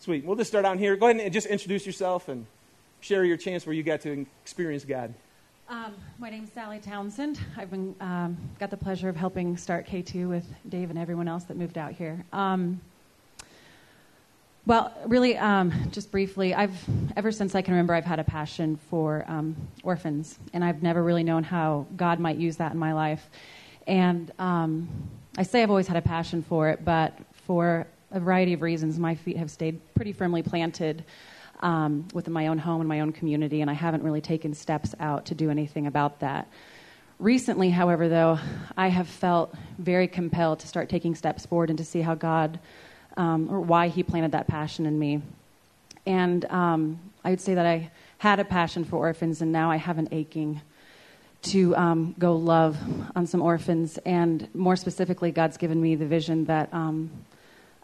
Sweet. We'll just start out here. Go ahead and just introduce yourself and share your chance where you got to experience God. Um, my name's Sally Townsend. I've been um, got the pleasure of helping start K2 with Dave and everyone else that moved out here. Um, well, really, um, just briefly, I've ever since I can remember, I've had a passion for um, orphans, and I've never really known how God might use that in my life. And um, I say I've always had a passion for it, but for a variety of reasons, my feet have stayed pretty firmly planted um, within my own home and my own community, and I haven't really taken steps out to do anything about that. Recently, however, though, I have felt very compelled to start taking steps forward and to see how God um, or why He planted that passion in me. And um, I would say that I had a passion for orphans, and now I have an aching to um, go love on some orphans. And more specifically, God's given me the vision that um,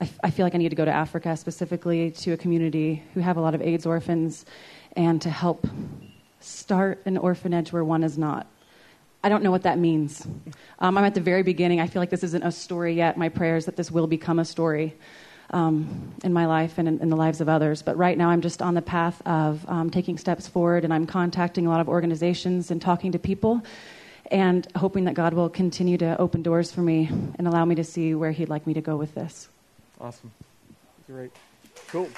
I, f- I feel like I need to go to Africa, specifically to a community who have a lot of AIDS orphans, and to help start an orphanage where one is not. I don't know what that means. Um, I'm at the very beginning. I feel like this isn't a story yet. My prayer is that this will become a story um, in my life and in, in, the lives of others. But right now, I'm just on the path of um, taking steps forward, and I'm contacting a lot of organizations and talking to people, and hoping that God will continue to open doors for me and allow me to see where He'd like me to go with this. Awesome. Great. Cool.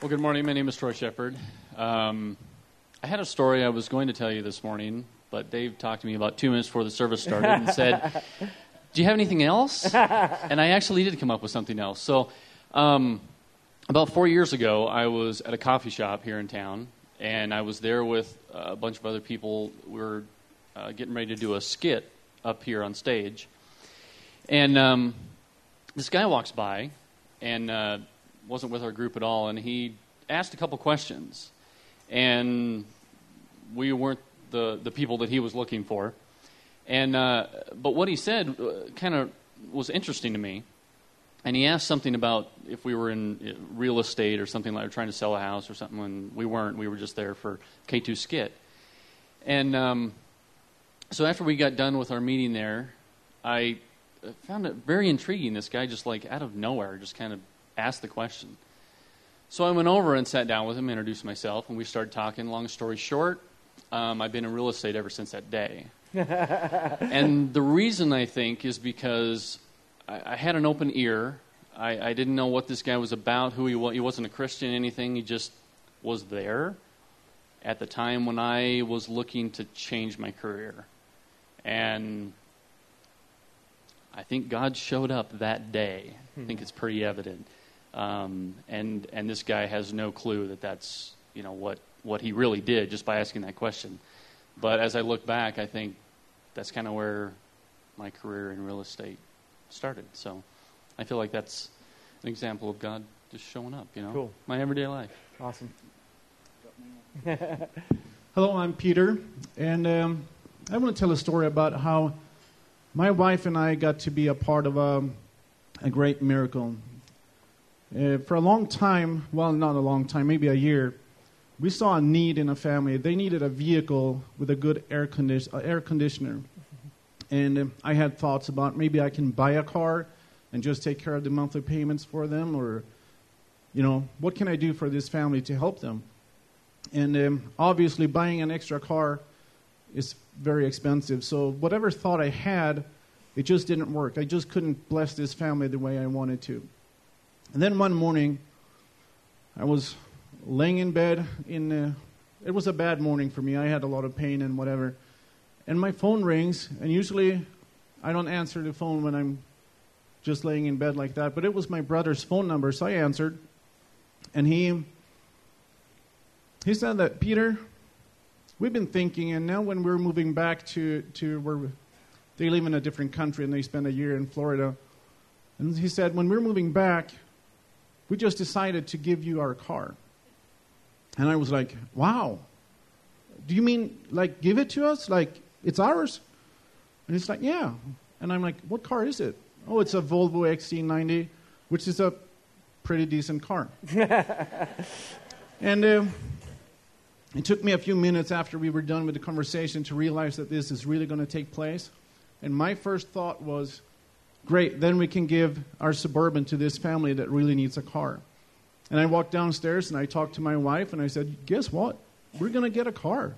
Well, good morning. My name is Troy Shepard. Um, I had a story I was going to tell you this morning, but Dave talked to me about two minutes before the service started and said, Do you have anything else? and I actually did come up with something else. So, um, about four years ago, I was at a coffee shop here in town, and I was there with a bunch of other people. We were uh, getting ready to do a skit up here on stage. And um, this guy walks by and uh, wasn't with our group at all, and he asked a couple questions. And we weren't the, the people that he was looking for. And, uh, but what he said uh, kind of was interesting to me. And he asked something about if we were in uh, real estate or something like trying to sell a house or something when we weren't. We were just there for K2 Skit. And um, so after we got done with our meeting there, I found it very intriguing. This guy just like out of nowhere just kind of asked the question. So I went over and sat down with him, introduced myself, and we started talking. Long story short, um, I've been in real estate ever since that day. and the reason I think is because I, I had an open ear. I, I, didn't know what this guy was about, who he was. He wasn't a Christian, anything. He just was there at the time when I was looking to change my career. And I think God showed up that day. I think hmm. it's pretty evident. Um, and and this guy has no clue that that's you know what what he really did just by asking that question. But as I look back, I think that's kind of where my career in real estate started. So I feel like that's an example of God just showing up. You know, cool. my everyday life. Awesome. Hello, I'm Peter, and um, I want to tell a story about how my wife and I got to be a part of a, a great miracle. Uh, for a long time, well, not a long time, maybe a year, we saw a need in a family. They needed a vehicle with a good air, condi- uh, air conditioner. And uh, I had thoughts about maybe I can buy a car and just take care of the monthly payments for them, or, you know, what can I do for this family to help them? And um, obviously, buying an extra car is very expensive. So whatever thought I had, it just didn't work. I just couldn't bless this family the way I wanted to. And then one morning, I was laying in bed. In uh, it was a bad morning for me. I had a lot of pain and whatever. And my phone rings, and usually I don't answer the phone when I'm just laying in bed like that. But it was my brother's phone number, so I answered, and he he said that Peter, we've been thinking, and now when we're moving back to, to where they live in a different country and they spend a year in Florida, and he said, when we're moving back, we just decided to give you our car. And I was like, wow. Do you mean like give it to us? Like it's ours? And he's like, yeah. And I'm like, what car is it? Oh, it's a Volvo XC90, which is a pretty decent car. and uh, it took me a few minutes after we were done with the conversation to realize that this is really going to take place. And my first thought was, great, then we can give our suburban to this family that really needs a car. And I walked downstairs and I talked to my wife and I said, Guess what? We're going to get a car.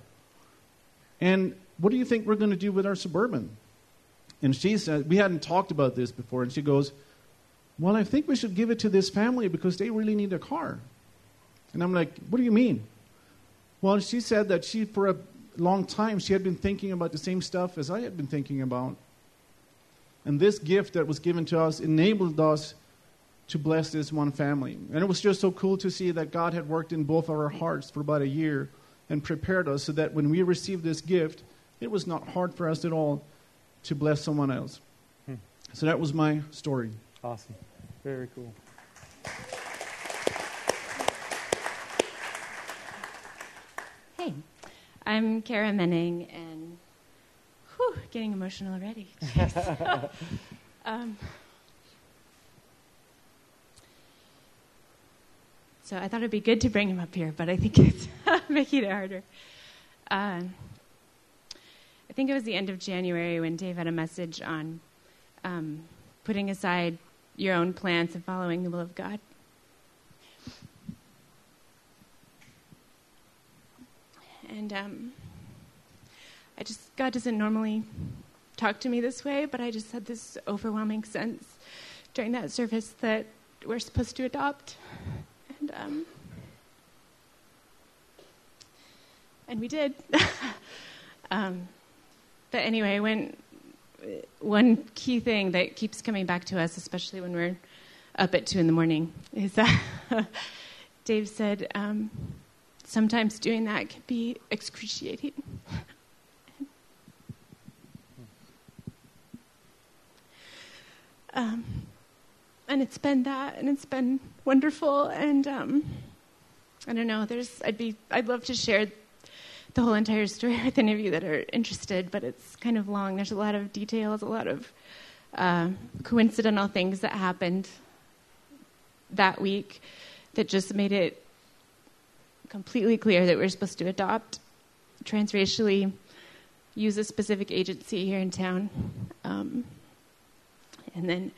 And what do you think we're going to do with our suburban? And she said, We hadn't talked about this before. And she goes, Well, I think we should give it to this family because they really need a car. And I'm like, What do you mean? Well, she said that she, for a long time, she had been thinking about the same stuff as I had been thinking about. And this gift that was given to us enabled us to bless this one family. And it was just so cool to see that God had worked in both of our hearts for about a year and prepared us so that when we received this gift, it was not hard for us at all to bless someone else. Hmm. So that was my story. Awesome. Very cool. Hey, I'm Kara Menning, and whew, getting emotional already. um, so I thought it'd be good to bring him up here, but I think it's making it harder. Um, I think it was the end of January when Dave had a message on um, putting aside your own plans and following the will of God. And um, I just, God doesn't normally talk to me this way, but I just had this overwhelming sense during that service that we're supposed to adopt. And, um, and we did. um, but anyway, when one key thing that keeps coming back to us, especially when we're up at two in the morning, is that Dave said um, sometimes doing that can be excruciating. Um, and it's been that, and it's been wonderful. And um, I don't know. There's, I'd be, I'd love to share the whole entire story with any of you that are interested, but it's kind of long. There's a lot of details, a lot of uh, coincidental things that happened that week that just made it completely clear that we're supposed to adopt transracially, use a specific agency here in town. Um, and then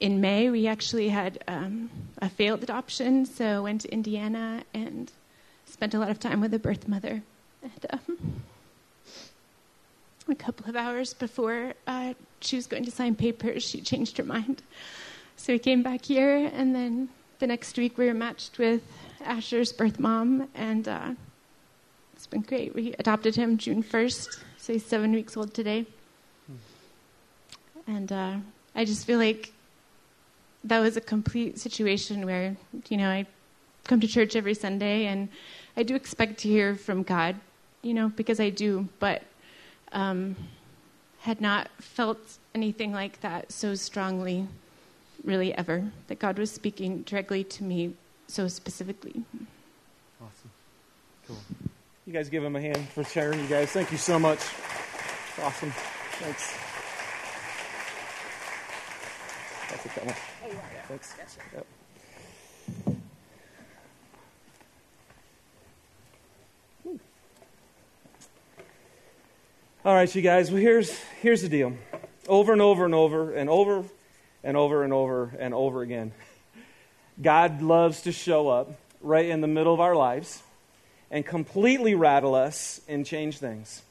in May, we actually had um, a failed adoption, so went to Indiana and spent a lot of time with the birth mother. And um, a couple of hours before uh, she was going to sign papers, she changed her mind. So we came back here, and then the next week we were matched with Asher's birth mom, and uh, it's been great. We adopted him June 1st, so he's seven weeks old today. And uh, I just feel like that was a complete situation where, you know, I come to church every Sunday and I do expect to hear from God, you know, because I do, but um, had not felt anything like that so strongly, really ever, that God was speaking directly to me so specifically. Awesome. Cool. You guys give him a hand for sharing, you guys. Thank you so much. Awesome. Thanks. I'll take that one. Oh, yeah. Thanks. Yep. All right, you guys. Well, here's here's the deal. Over and over and over and over and over and over and over again. God loves to show up right in the middle of our lives and completely rattle us and change things.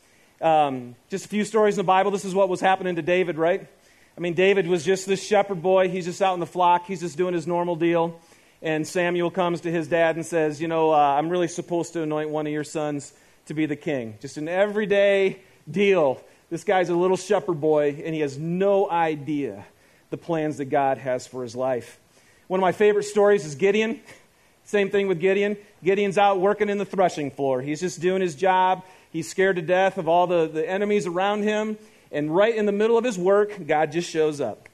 Um, just a few stories in the Bible. This is what was happening to David, right? I mean, David was just this shepherd boy. He's just out in the flock. He's just doing his normal deal. And Samuel comes to his dad and says, You know, uh, I'm really supposed to anoint one of your sons to be the king. Just an everyday deal. This guy's a little shepherd boy, and he has no idea the plans that God has for his life. One of my favorite stories is Gideon. Same thing with Gideon. Gideon's out working in the threshing floor. He's just doing his job. He's scared to death of all the, the enemies around him. And right in the middle of his work, God just shows up.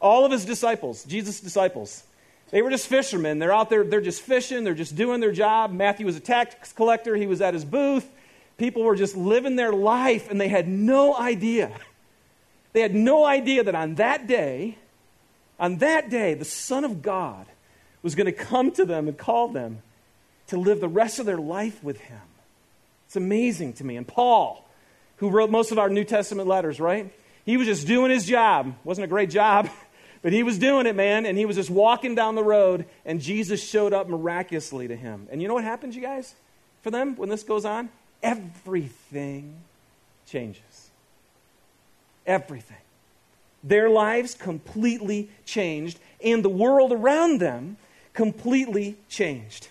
All of his disciples, Jesus' disciples, they were just fishermen. They're out there, they're just fishing, they're just doing their job. Matthew was a tax collector, he was at his booth. People were just living their life, and they had no idea. They had no idea that on that day, on that day, the Son of God was going to come to them and call them to live the rest of their life with him. It's amazing to me. And Paul, who wrote most of our New Testament letters, right? He was just doing his job. Wasn't a great job. but he was doing it, man, and he was just walking down the road, and Jesus showed up miraculously to him. And you know what happens, you guys, for them when this goes on? Everything changes. Everything. Their lives completely changed, and the world around them completely changed.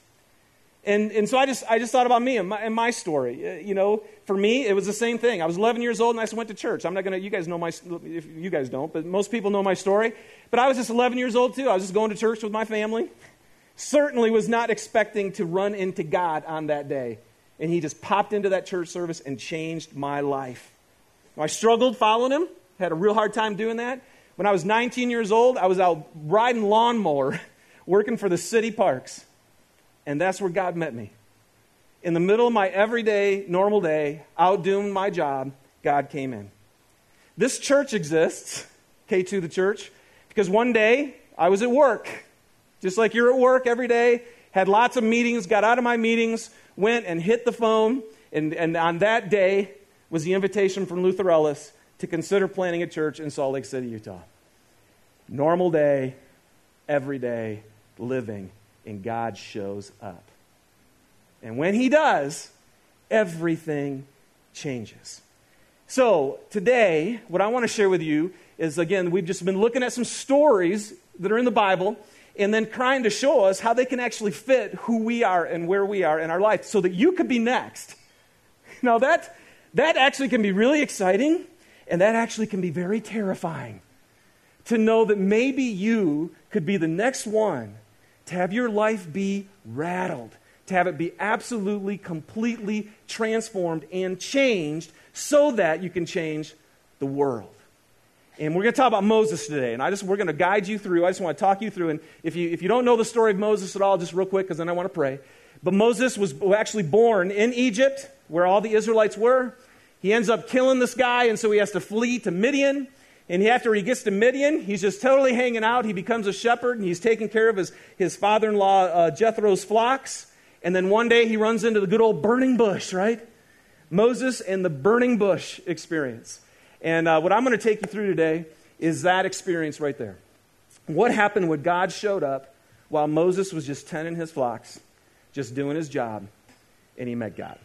And, and so I just, I just thought about me and my, and my story. Uh, you know, for me, it was the same thing. I was 11 years old and I just went to church. I'm not going to, you guys know my, if you guys don't, but most people know my story. But I was just 11 years old too. I was just going to church with my family. Certainly was not expecting to run into God on that day. And he just popped into that church service and changed my life. I struggled following him, had a real hard time doing that. When I was 19 years old, I was out riding lawnmower, working for the city parks. And that's where God met me. In the middle of my everyday, normal day, out doing my job, God came in. This church exists, K2 the church, because one day I was at work, just like you're at work every day, had lots of meetings, got out of my meetings, went and hit the phone, and, and on that day was the invitation from Luther Ellis to consider planting a church in Salt Lake City, Utah. Normal day, every day, living and God shows up. And when He does, everything changes. So, today, what I want to share with you is again, we've just been looking at some stories that are in the Bible and then trying to show us how they can actually fit who we are and where we are in our life so that you could be next. Now, that, that actually can be really exciting and that actually can be very terrifying to know that maybe you could be the next one to have your life be rattled, to have it be absolutely, completely transformed and changed so that you can change the world. And we're going to talk about Moses today. And I just, we're going to guide you through. I just want to talk you through. And if you, if you don't know the story of Moses at all, just real quick, because then I want to pray. But Moses was actually born in Egypt, where all the Israelites were. He ends up killing this guy, and so he has to flee to Midian. And after he gets to Midian, he's just totally hanging out. He becomes a shepherd, and he's taking care of his, his father in law uh, Jethro's flocks. And then one day he runs into the good old burning bush, right? Moses and the burning bush experience. And uh, what I'm going to take you through today is that experience right there. What happened when God showed up while Moses was just tending his flocks, just doing his job, and he met God?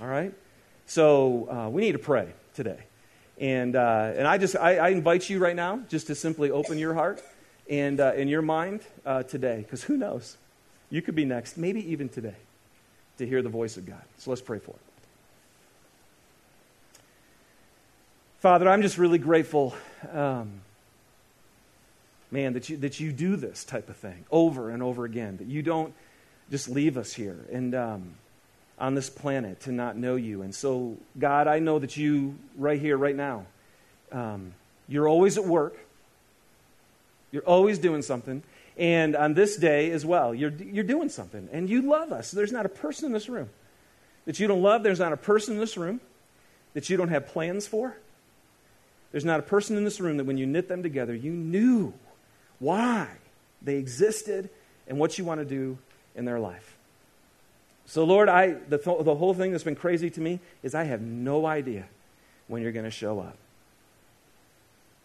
All right? So uh, we need to pray today. And, uh, and I just I, I, invite you right now just to simply open your heart and uh, in your mind uh, today, because who knows? You could be next, maybe even today, to hear the voice of God. So let's pray for it. Father, I'm just really grateful, um, man, that you, that you do this type of thing over and over again, that you don't just leave us here. And um, on this planet to not know you. And so, God, I know that you, right here, right now, um, you're always at work. You're always doing something. And on this day as well, you're, you're doing something. And you love us. There's not a person in this room that you don't love. There's not a person in this room that you don't have plans for. There's not a person in this room that when you knit them together, you knew why they existed and what you want to do in their life. So, Lord, I, the, th- the whole thing that's been crazy to me is I have no idea when you're going to show up.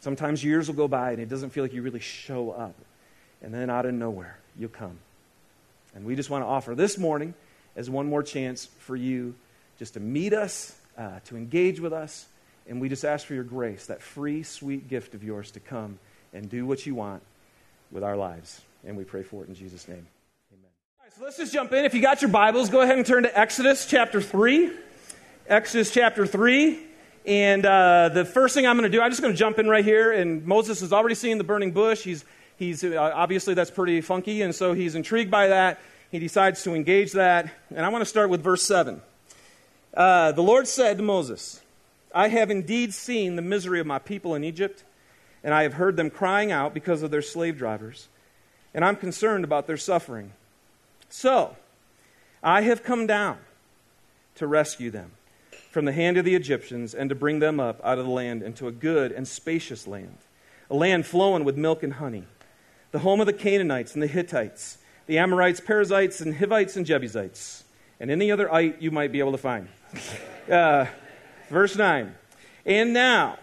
Sometimes years will go by and it doesn't feel like you really show up. And then out of nowhere, you'll come. And we just want to offer this morning as one more chance for you just to meet us, uh, to engage with us. And we just ask for your grace, that free, sweet gift of yours to come and do what you want with our lives. And we pray for it in Jesus' name so let's just jump in. If you got your Bibles, go ahead and turn to Exodus chapter 3. Exodus chapter 3. And uh, the first thing I'm going to do, I'm just going to jump in right here. And Moses has already seen the burning bush. He's, he's uh, obviously that's pretty funky, and so he's intrigued by that. He decides to engage that. And I want to start with verse 7. Uh, the Lord said to Moses, I have indeed seen the misery of my people in Egypt, and I have heard them crying out because of their slave drivers, and I'm concerned about their suffering. So, I have come down to rescue them from the hand of the Egyptians and to bring them up out of the land into a good and spacious land, a land flowing with milk and honey, the home of the Canaanites and the Hittites, the Amorites, Perizzites, and Hivites and Jebusites, and any other ite you might be able to find. Uh, verse 9. And now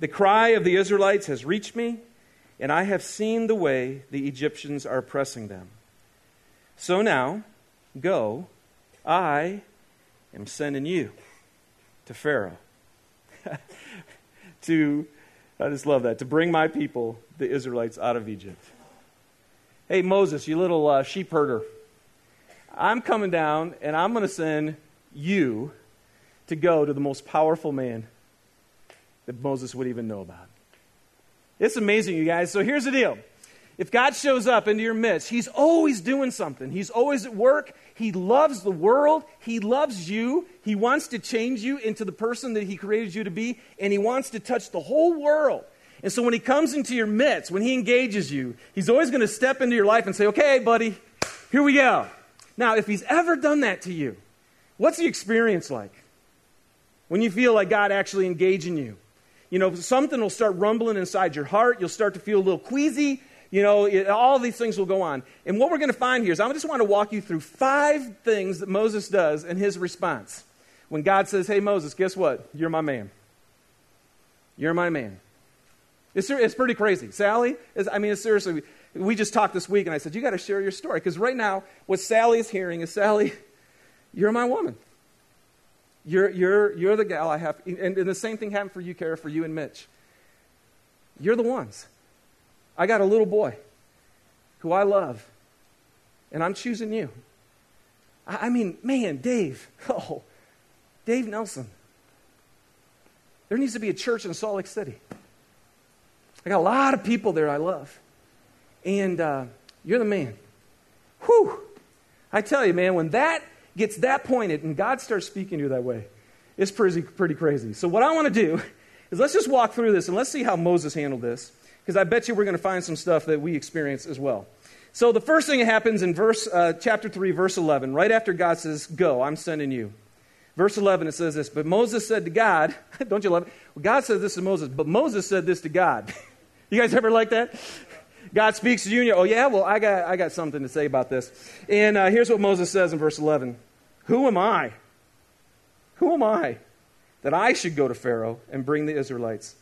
the cry of the Israelites has reached me and I have seen the way the Egyptians are oppressing them. So now, go, I am sending you to Pharaoh. to, I just love that, to bring my people, the Israelites, out of Egypt. Hey, Moses, you little uh, sheep herder, I'm coming down and I'm going to send you to go to the most powerful man that Moses would even know about. It's amazing, you guys. So here's the deal. If God shows up into your midst, He's always doing something. He's always at work. He loves the world. He loves you. He wants to change you into the person that He created you to be, and He wants to touch the whole world. And so when He comes into your midst, when He engages you, He's always going to step into your life and say, Okay, buddy, here we go. Now, if He's ever done that to you, what's the experience like? When you feel like God actually engaging you? You know, something will start rumbling inside your heart. You'll start to feel a little queasy. You know, all these things will go on. And what we're going to find here is I just want to walk you through five things that Moses does in his response. When God says, Hey, Moses, guess what? You're my man. You're my man. It's, it's pretty crazy. Sally, is, I mean, seriously, we just talked this week and I said, You got to share your story. Because right now, what Sally is hearing is, Sally, you're my woman. You're, you're, you're the gal I have. And, and the same thing happened for you, Kara, for you and Mitch. You're the ones. I got a little boy who I love, and I'm choosing you. I, I mean, man, Dave. Oh, Dave Nelson. There needs to be a church in Salt Lake City. I got a lot of people there I love. And uh, you're the man. Whew. I tell you, man, when that gets that pointed and God starts speaking to you that way, it's pretty, pretty crazy. So, what I want to do is let's just walk through this and let's see how Moses handled this, because I bet you we're going to find some stuff that we experience as well. So, the first thing that happens in verse, uh, chapter 3, verse 11, right after God says, Go, I'm sending you. Verse 11, it says this But Moses said to God, Don't you love it? Well, God says this to Moses, but Moses said this to God. you guys ever like that? God speaks to you, and you oh, yeah, well, I got, I got something to say about this. And uh, here's what Moses says in verse 11 who am I? Who am I that I should go to Pharaoh and bring the Israelites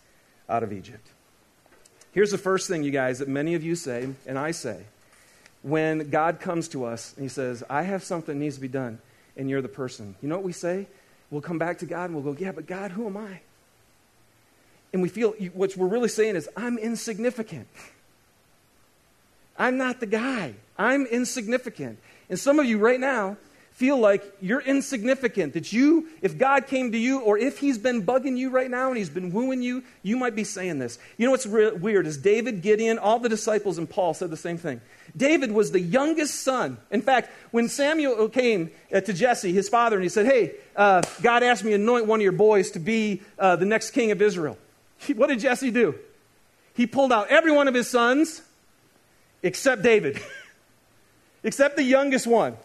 out of Egypt? Here's the first thing, you guys, that many of you say, and I say. When God comes to us and He says, I have something that needs to be done, and you're the person. You know what we say? We'll come back to God and we'll go, Yeah, but God, who am I? And we feel, what we're really saying is, I'm insignificant. I'm not the guy. I'm insignificant. And some of you right now, feel like you're insignificant, that you, if God came to you, or if He's been bugging you right now and He's been wooing you, you might be saying this. You know what's re- weird is David, Gideon, all the disciples, and Paul said the same thing. David was the youngest son. In fact, when Samuel came uh, to Jesse, his father, and he said, Hey, uh, God asked me to anoint one of your boys to be uh, the next king of Israel. what did Jesse do? He pulled out every one of his sons except David, except the youngest one.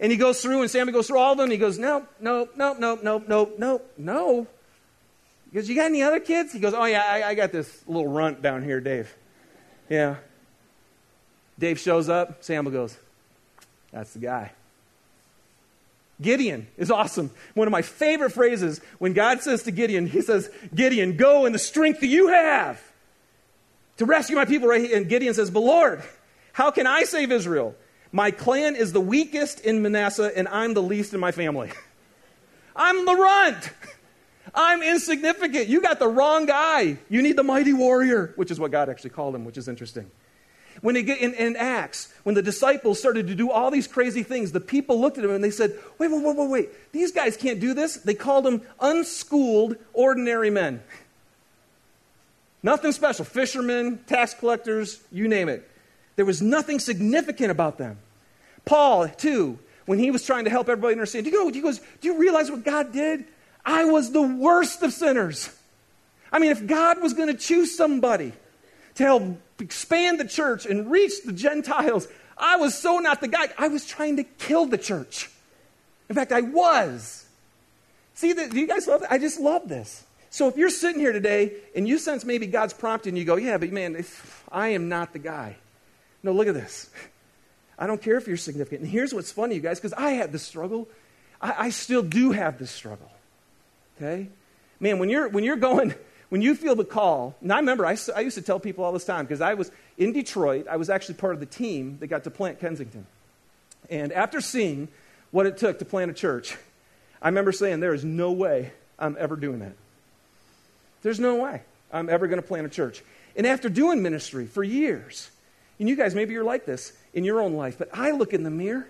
And he goes through, and Samuel goes through all of them, he goes, No, no, no, no, no, no, no, no. He goes, You got any other kids? He goes, Oh, yeah, I, I got this little runt down here, Dave. Yeah. Dave shows up. Samuel goes, That's the guy. Gideon is awesome. One of my favorite phrases when God says to Gideon, He says, Gideon, go in the strength that you have to rescue my people, right? And Gideon says, But Lord, how can I save Israel? My clan is the weakest in Manasseh, and I'm the least in my family. I'm the runt. I'm insignificant. You got the wrong guy. You need the mighty warrior, which is what God actually called him, which is interesting. When they get in, in Acts, when the disciples started to do all these crazy things, the people looked at him and they said, Wait, wait, wait, wait, wait. These guys can't do this. They called them unschooled, ordinary men. Nothing special. Fishermen, tax collectors, you name it. There was nothing significant about them. Paul, too, when he was trying to help everybody understand, do you, know, he goes, Do you realize what God did? I was the worst of sinners. I mean, if God was going to choose somebody to help expand the church and reach the Gentiles, I was so not the guy. I was trying to kill the church. In fact, I was. See, do you guys love it? I just love this. So if you're sitting here today and you sense maybe God's prompting you, go, yeah, but man, I am not the guy. No, look at this. I don't care if you're significant. And here's what's funny, you guys, because I had this struggle. I, I, still do have this struggle. Okay? Man, when you're when you're going when you feel the call, and I remember I, I used to tell people all this time because I was in Detroit, I was actually part of the team that got to plant Kensington. And after seeing what it took to plant a church, I remember saying, There is no way I'm ever doing that. There's no way I'm ever going to plant a church. And after doing ministry for years, and you guys, maybe you're like this in your own life, but I look in the mirror,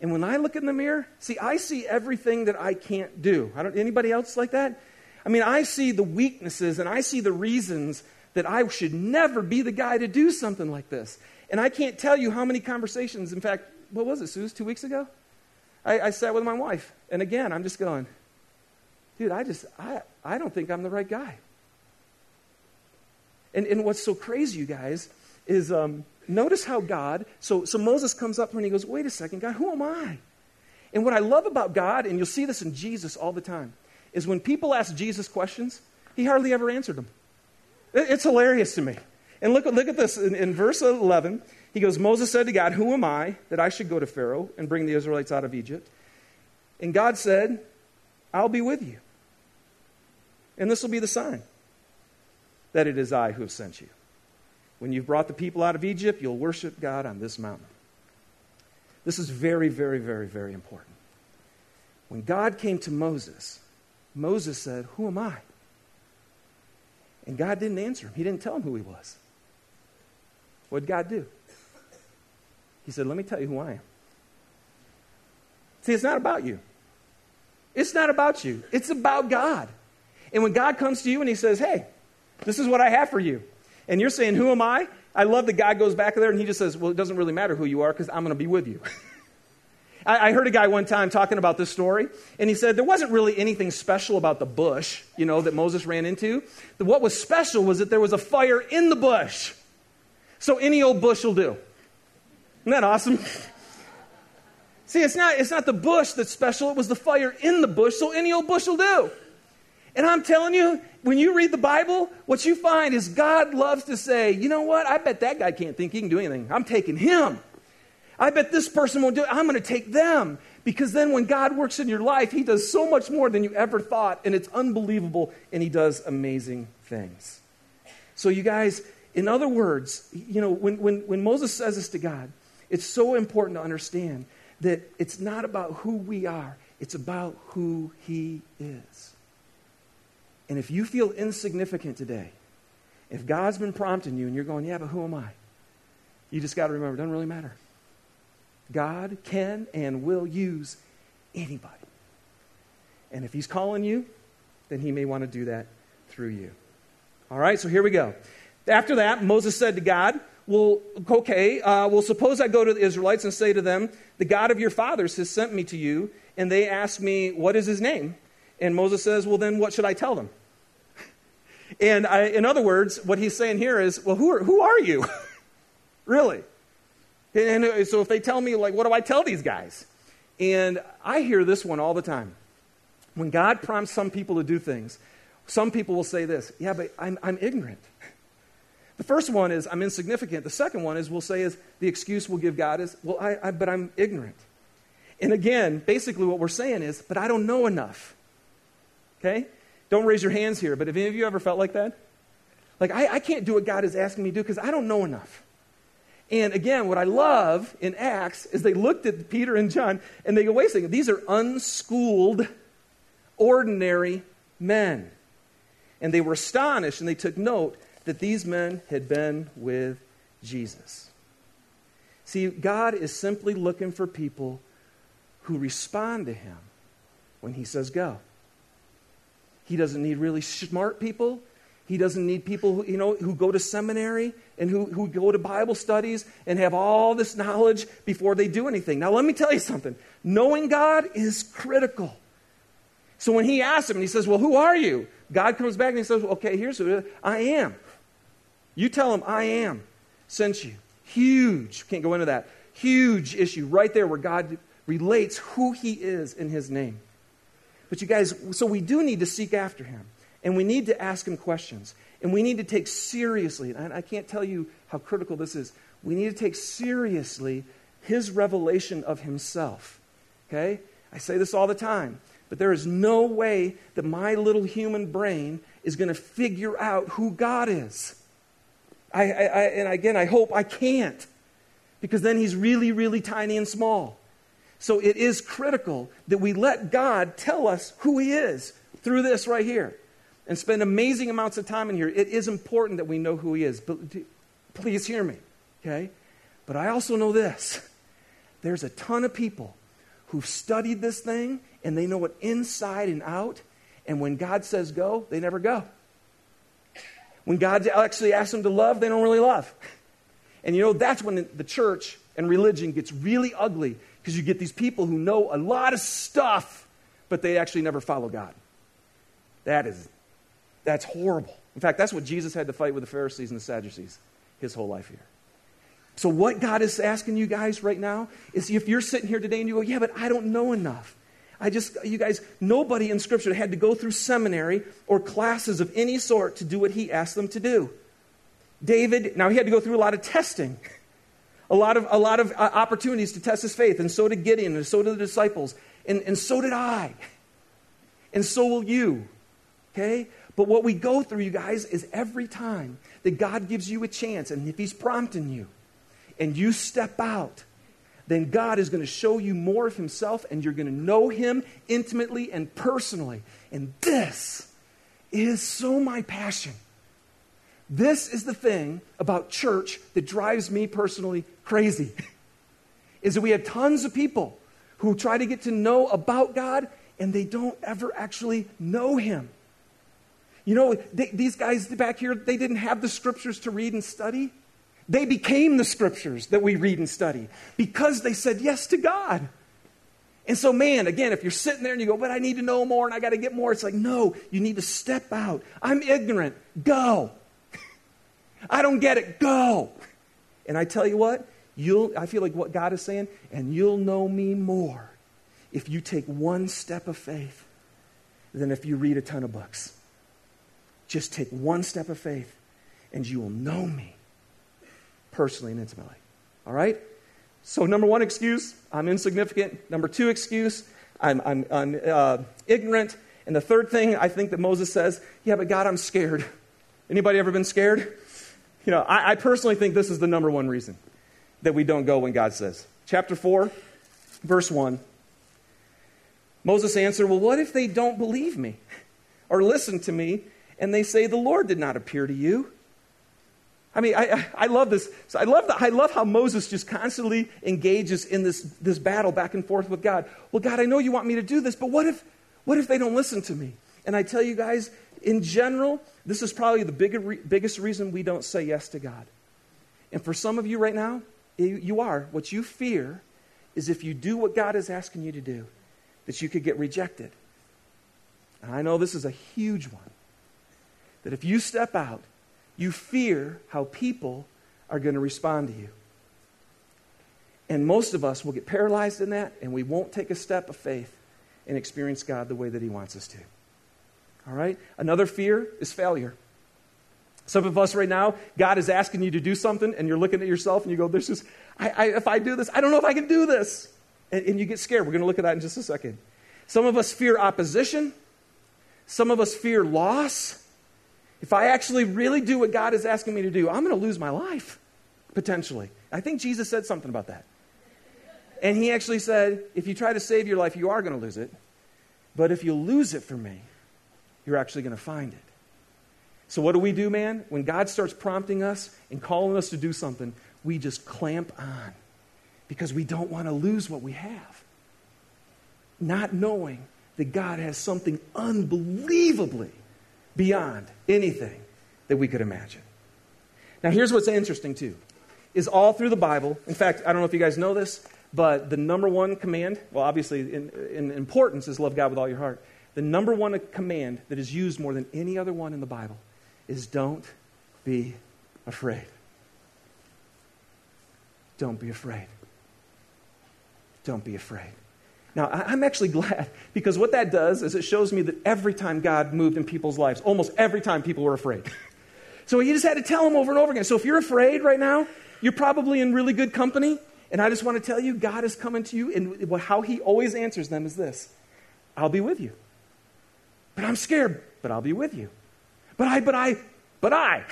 and when I look in the mirror, see, I see everything that I can't do. I don't, anybody else like that? I mean, I see the weaknesses and I see the reasons that I should never be the guy to do something like this. And I can't tell you how many conversations, in fact, what was it, Suze, two weeks ago? I, I sat with my wife, and again, I'm just going, dude, I just, I, I don't think I'm the right guy. And, and what's so crazy, you guys, is um, notice how God, so, so Moses comes up and he goes, wait a second, God, who am I? And what I love about God, and you'll see this in Jesus all the time, is when people ask Jesus questions, he hardly ever answered them. It's hilarious to me. And look, look at this. In, in verse 11, he goes, Moses said to God, Who am I that I should go to Pharaoh and bring the Israelites out of Egypt? And God said, I'll be with you. And this will be the sign that it is I who have sent you. When you've brought the people out of Egypt, you'll worship God on this mountain. This is very, very, very, very important. When God came to Moses, Moses said, Who am I? And God didn't answer him. He didn't tell him who he was. What did God do? He said, Let me tell you who I am. See, it's not about you. It's not about you. It's about God. And when God comes to you and he says, Hey, this is what I have for you. And you're saying, Who am I? I love that God goes back there and he just says, Well, it doesn't really matter who you are because I'm going to be with you. I, I heard a guy one time talking about this story, and he said there wasn't really anything special about the bush, you know, that Moses ran into. What was special was that there was a fire in the bush. So any old bush will do. Isn't that awesome? See, it's not, it's not the bush that's special, it was the fire in the bush, so any old bush will do. And I'm telling you, when you read the Bible, what you find is God loves to say, you know what? I bet that guy can't think he can do anything. I'm taking him. I bet this person won't do it. I'm going to take them. Because then when God works in your life, He does so much more than you ever thought, and it's unbelievable, and He does amazing things. So, you guys, in other words, you know, when, when, when Moses says this to God, it's so important to understand that it's not about who we are, it's about who He is. And if you feel insignificant today, if God's been prompting you and you're going, yeah, but who am I? You just got to remember, it doesn't really matter. God can and will use anybody. And if He's calling you, then He may want to do that through you. All right, so here we go. After that, Moses said to God, Well, okay, uh, well, suppose I go to the Israelites and say to them, The God of your fathers has sent me to you, and they ask me, What is his name? And Moses says, Well, then what should I tell them? And I, in other words, what he's saying here is, Well, who are, who are you? really? And so if they tell me, like, what do I tell these guys? And I hear this one all the time. When God prompts some people to do things, some people will say this, yeah, but I'm, I'm ignorant. The first one is I'm insignificant. The second one is we'll say is the excuse we'll give God is, well, I, I, but I'm ignorant. And again, basically what we're saying is, but I don't know enough. Okay? Don't raise your hands here, but have any of you ever felt like that? Like, I, I can't do what God is asking me to do because I don't know enough. And again, what I love in Acts is they looked at Peter and John and they go, wait a second, these are unschooled, ordinary men. And they were astonished and they took note that these men had been with Jesus. See, God is simply looking for people who respond to Him when He says go. He doesn't need really smart people. He doesn't need people who, you know, who go to seminary and who, who go to Bible studies and have all this knowledge before they do anything. Now, let me tell you something. Knowing God is critical. So when he asks him and he says, Well, who are you? God comes back and he says, Okay, here's who I am. You tell him, I am. Sent you. Huge. Can't go into that. Huge issue right there where God relates who he is in his name. But you guys, so we do need to seek after him. And we need to ask him questions. And we need to take seriously, and I can't tell you how critical this is, we need to take seriously his revelation of himself. Okay? I say this all the time. But there is no way that my little human brain is going to figure out who God is. I, I, I, and again, I hope I can't, because then he's really, really tiny and small. So it is critical that we let God tell us who he is through this right here and spend amazing amounts of time in here. It is important that we know who he is. But please hear me, okay? But I also know this there's a ton of people who've studied this thing and they know it inside and out. And when God says go, they never go. When God actually asks them to love, they don't really love. And you know, that's when the church and religion gets really ugly because you get these people who know a lot of stuff, but they actually never follow God. That is, that's horrible. In fact, that's what Jesus had to fight with the Pharisees and the Sadducees his whole life here. So, what God is asking you guys right now is if you're sitting here today and you go, Yeah, but I don't know enough. I just, you guys, nobody in Scripture had to go through seminary or classes of any sort to do what he asked them to do. David, now he had to go through a lot of testing, a lot of, a lot of uh, opportunities to test his faith, and so did Gideon, and so did the disciples, and, and so did I, and so will you. Okay? But what we go through, you guys, is every time that God gives you a chance, and if he's prompting you, and you step out, then God is going to show you more of Himself and you're going to know Him intimately and personally. And this is so my passion. This is the thing about church that drives me personally crazy. is that we have tons of people who try to get to know about God and they don't ever actually know Him. You know, they, these guys back here, they didn't have the scriptures to read and study. They became the scriptures that we read and study because they said yes to God. And so, man, again, if you're sitting there and you go, but I need to know more and I got to get more, it's like, no, you need to step out. I'm ignorant. Go. I don't get it. Go. And I tell you what, you'll, I feel like what God is saying, and you'll know me more if you take one step of faith than if you read a ton of books. Just take one step of faith and you will know me personally and intimately. All right? So, number one excuse, I'm insignificant. Number two excuse, I'm, I'm, I'm uh, ignorant. And the third thing I think that Moses says, yeah, but God, I'm scared. Anybody ever been scared? You know, I, I personally think this is the number one reason that we don't go when God says. Chapter 4, verse 1. Moses answered, Well, what if they don't believe me or listen to me and they say, The Lord did not appear to you? I mean, I, I love this. So I, love the, I love how Moses just constantly engages in this, this battle back and forth with God. Well, God, I know you want me to do this, but what if, what if they don't listen to me? And I tell you guys, in general, this is probably the big, biggest reason we don't say yes to God. And for some of you right now, you are. What you fear is if you do what God is asking you to do, that you could get rejected. And I know this is a huge one. That if you step out you fear how people are going to respond to you. And most of us will get paralyzed in that, and we won't take a step of faith and experience God the way that He wants us to. All right? Another fear is failure. Some of us right now, God is asking you to do something, and you're looking at yourself and you go, This is, I, I, if I do this, I don't know if I can do this. And, and you get scared. We're going to look at that in just a second. Some of us fear opposition, some of us fear loss. If I actually really do what God is asking me to do, I'm going to lose my life, potentially. I think Jesus said something about that. And he actually said, if you try to save your life, you are going to lose it. But if you lose it for me, you're actually going to find it. So, what do we do, man? When God starts prompting us and calling us to do something, we just clamp on because we don't want to lose what we have. Not knowing that God has something unbelievably beyond anything that we could imagine. Now, here's what's interesting, too, is all through the Bible, in fact, I don't know if you guys know this, but the number one command, well, obviously in, in importance, is love God with all your heart. The number one command that is used more than any other one in the Bible is don't be afraid. Don't be afraid. Don't be afraid. Now, I'm actually glad because what that does is it shows me that every time God moved in people's lives, almost every time people were afraid. so you just had to tell them over and over again. So if you're afraid right now, you're probably in really good company. And I just want to tell you, God is coming to you, and how He always answers them is this I'll be with you. But I'm scared, but I'll be with you. But I, but I, but I.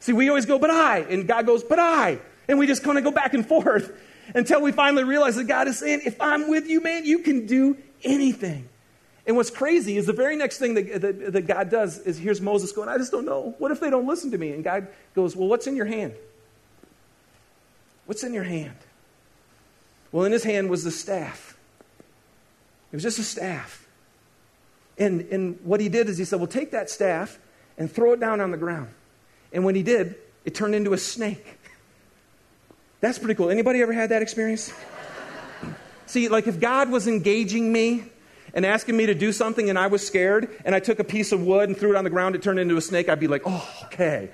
See, we always go, but I. And God goes, but I. And we just kind of go back and forth until we finally realize that God is saying, if I'm with you, man, you can do anything. And what's crazy is the very next thing that, that, that, God does is here's Moses going, I just don't know. What if they don't listen to me? And God goes, Well, what's in your hand? What's in your hand? Well, in his hand was the staff. It was just a staff. And, and what he did is he said, Well, take that staff and throw it down on the ground. And when he did, it turned into a snake. That's pretty cool. Anybody ever had that experience? See, like if God was engaging me and asking me to do something and I was scared and I took a piece of wood and threw it on the ground, it turned into a snake, I'd be like, oh, okay.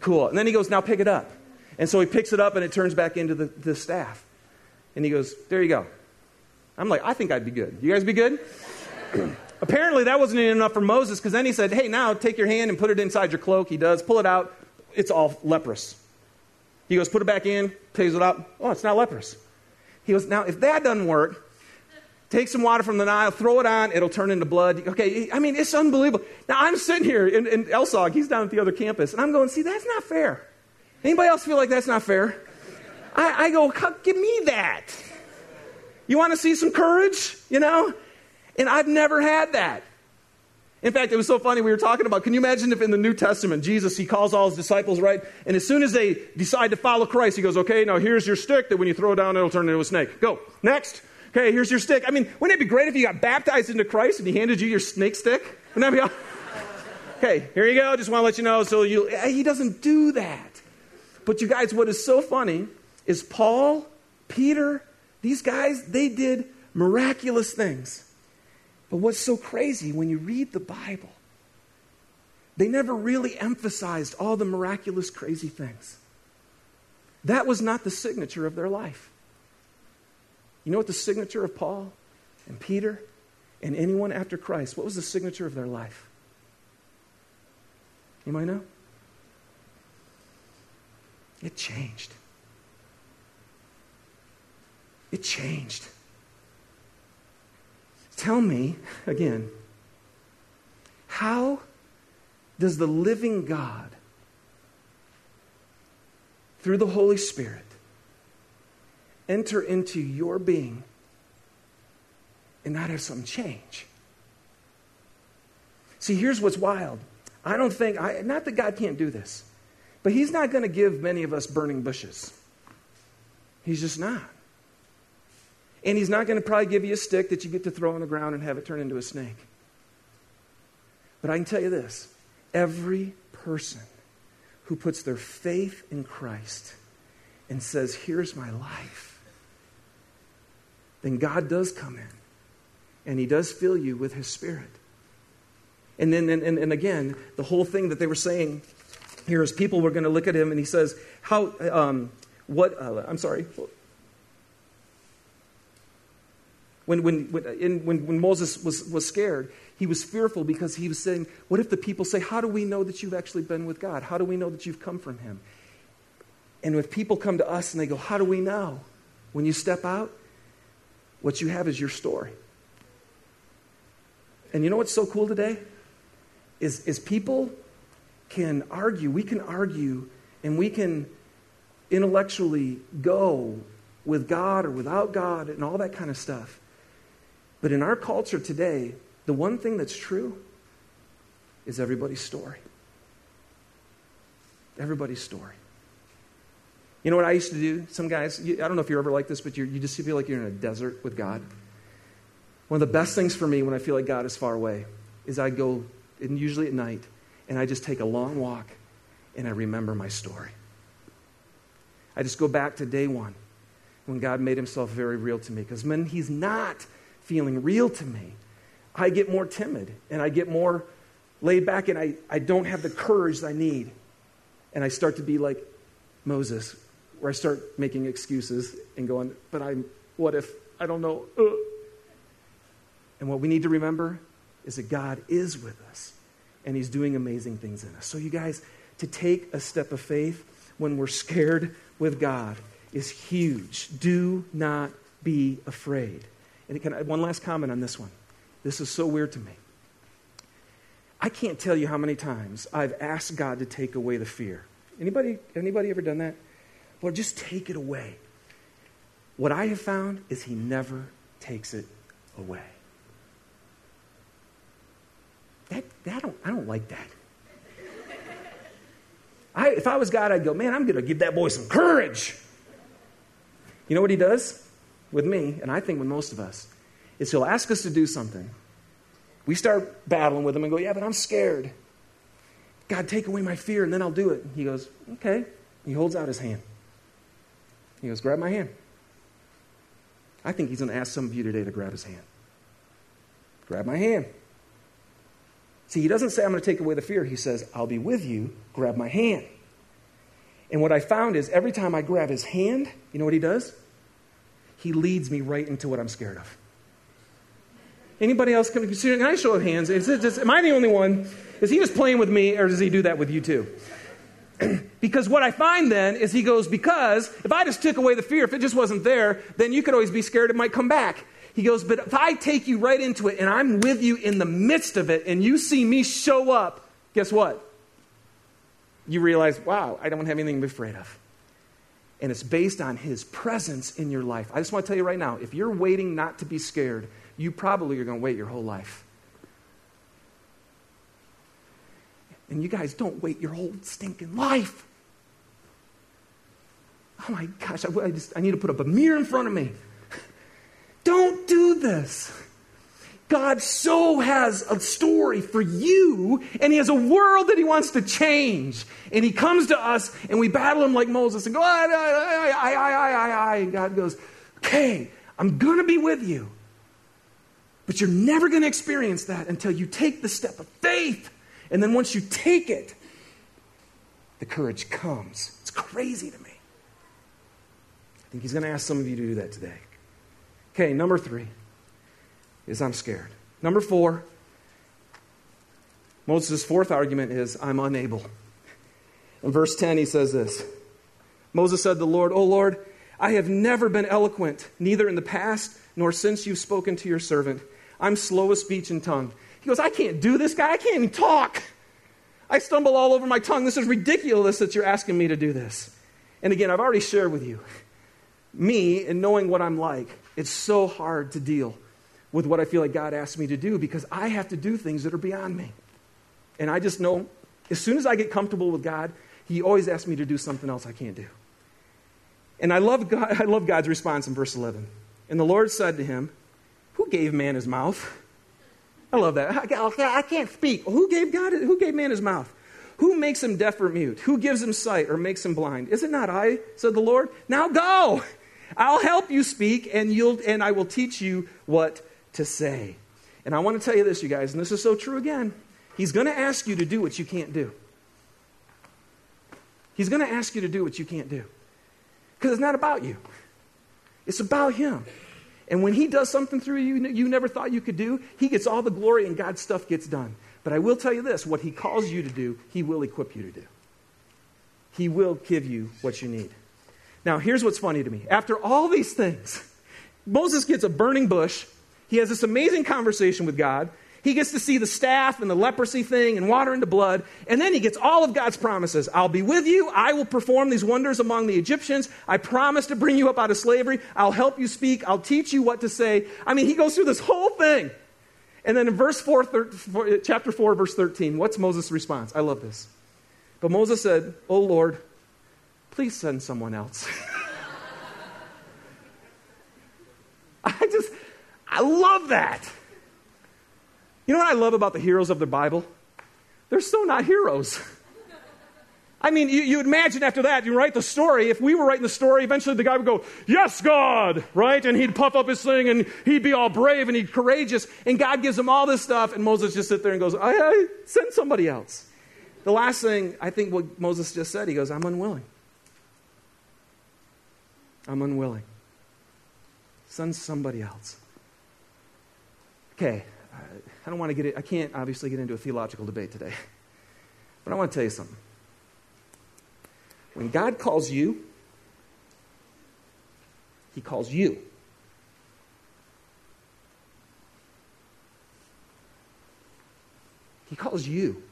Cool. And then he goes, now pick it up. And so he picks it up and it turns back into the, the staff. And he goes, there you go. I'm like, I think I'd be good. You guys be good? Apparently, that wasn't enough for Moses because then he said, hey, now take your hand and put it inside your cloak. He does. Pull it out. It's all leprous. He goes, put it back in, takes it out. Oh, it's not leprous. He goes, now if that doesn't work, take some water from the Nile, throw it on, it'll turn into blood. Okay, I mean, it's unbelievable. Now I'm sitting here in, in Elsog, he's down at the other campus, and I'm going, see, that's not fair. Anybody else feel like that's not fair? I, I go, give me that. You want to see some courage? You know? And I've never had that. In fact, it was so funny. We were talking about, can you imagine if in the New Testament, Jesus, he calls all his disciples, right? And as soon as they decide to follow Christ, he goes, okay, now here's your stick that when you throw it down, it'll turn into a snake. Go. Next. Okay, here's your stick. I mean, wouldn't it be great if you got baptized into Christ and he handed you your snake stick? Wouldn't that be? Okay, here you go. Just want to let you know. So you, eh, he doesn't do that. But you guys, what is so funny is Paul, Peter, these guys, they did miraculous things. But what's so crazy when you read the Bible, they never really emphasized all the miraculous, crazy things. That was not the signature of their life. You know what the signature of Paul and Peter and anyone after Christ, what was the signature of their life? You might know? It changed. It changed. Tell me, again, how does the living God, through the Holy Spirit, enter into your being and not have some change? See, here's what's wild. I don't think, I, not that God can't do this, but He's not going to give many of us burning bushes. He's just not. And he's not going to probably give you a stick that you get to throw on the ground and have it turn into a snake. But I can tell you this every person who puts their faith in Christ and says, Here's my life, then God does come in and he does fill you with his spirit. And then, and, and, and again, the whole thing that they were saying here is people were going to look at him and he says, How, um, what, uh, I'm sorry, When, when, when, when, when Moses was, was scared, he was fearful because he was saying, What if the people say, How do we know that you've actually been with God? How do we know that you've come from Him? And if people come to us and they go, How do we know? When you step out, what you have is your story. And you know what's so cool today? Is, is people can argue, we can argue, and we can intellectually go with God or without God and all that kind of stuff. But in our culture today, the one thing that's true is everybody's story. Everybody's story. You know what I used to do? Some guys, I don't know if you're ever like this, but you just feel like you're in a desert with God. One of the best things for me when I feel like God is far away is I go, and usually at night, and I just take a long walk and I remember my story. I just go back to day one when God made himself very real to me. Because when he's not feeling real to me, I get more timid and I get more laid back and I, I don't have the courage I need. And I start to be like Moses, where I start making excuses and going, but I'm, what if, I don't know. Uh. And what we need to remember is that God is with us and He's doing amazing things in us. So, you guys, to take a step of faith when we're scared with God is huge. Do not be afraid. And can I, one last comment on this one. This is so weird to me. I can't tell you how many times I've asked God to take away the fear. Anybody, anybody ever done that? Lord, just take it away. What I have found is He never takes it away. That, that I, don't, I don't like that. I, if I was God, I'd go, man, I'm going to give that boy some courage. You know what he does with me, and I think with most of us, is he'll ask us to do something. We start battling with him and go, yeah, but I'm scared. God, take away my fear, and then I'll do it. He goes, okay. He holds out his hand. He goes, grab my hand. I think he's going to ask some of you today to grab his hand. Grab my hand. See, he doesn't say, I'm going to take away the fear. He says, I'll be with you. Grab my hand. And what I found is every time I grab his hand, you know what he does? He leads me right into what I'm scared of. Anybody else can, can I show of hands? Is it just, am I the only one? Is he just playing with me, or does he do that with you too? because what I find then is he goes, because if I just took away the fear, if it just wasn't there, then you could always be scared it might come back. He goes, But if I take you right into it and I'm with you in the midst of it and you see me show up, guess what? You realize, wow, I don't have anything to be afraid of. And it's based on his presence in your life. I just want to tell you right now if you're waiting not to be scared, you probably are going to wait your whole life. And you guys don't wait your whole stinking life. Oh my gosh, I, I, just, I need to put up a mirror in front of me. Don't do this. God so has a story for you, and He has a world that He wants to change. And He comes to us, and we battle Him like Moses and go, I, I, I, I, I, I, And God goes, Okay, I'm going to be with you. But you're never going to experience that until you take the step of faith. And then once you take it, the courage comes. It's crazy to me. I think He's going to ask some of you to do that today. Okay, number three is I'm scared. Number four, Moses' fourth argument is I'm unable. In verse 10, he says this Moses said to the Lord, O Lord, I have never been eloquent, neither in the past nor since you've spoken to your servant. I'm slow of speech and tongue. He goes, I can't do this, guy. I can't even talk. I stumble all over my tongue. This is ridiculous that you're asking me to do this. And again, I've already shared with you me and knowing what I'm like. It's so hard to deal with what I feel like God asked me to do because I have to do things that are beyond me. And I just know as soon as I get comfortable with God, He always asks me to do something else I can't do. And I love, God, I love God's response in verse 11. And the Lord said to him, Who gave man his mouth? I love that. I can't speak. Who gave God? Who gave man his mouth? Who makes him deaf or mute? Who gives him sight or makes him blind? Is it not I? said the Lord. Now go. I'll help you speak, and, you'll, and I will teach you what to say. And I want to tell you this, you guys, and this is so true again. He's going to ask you to do what you can't do. He's going to ask you to do what you can't do. Because it's not about you, it's about Him. And when He does something through you you never thought you could do, He gets all the glory and God's stuff gets done. But I will tell you this what He calls you to do, He will equip you to do. He will give you what you need. Now, here's what's funny to me. After all these things, Moses gets a burning bush. He has this amazing conversation with God. He gets to see the staff and the leprosy thing and water into blood. And then he gets all of God's promises. I'll be with you. I will perform these wonders among the Egyptians. I promise to bring you up out of slavery. I'll help you speak. I'll teach you what to say. I mean, he goes through this whole thing. And then in verse 4, thir- chapter 4, verse 13, what's Moses' response? I love this. But Moses said, Oh Lord, please send someone else. I just, I love that. You know what I love about the heroes of the Bible? They're so not heroes. I mean, you, you imagine after that, you write the story. If we were writing the story, eventually the guy would go, Yes, God, right? And he'd puff up his thing and he'd be all brave and he'd courageous. And God gives him all this stuff. And Moses just sits there and goes, I, I send somebody else. The last thing, I think what Moses just said, he goes, I'm unwilling. I'm unwilling. Send somebody else. Okay, I don't want to get it, I can't obviously get into a theological debate today. But I want to tell you something. When God calls you, He calls you. He calls you.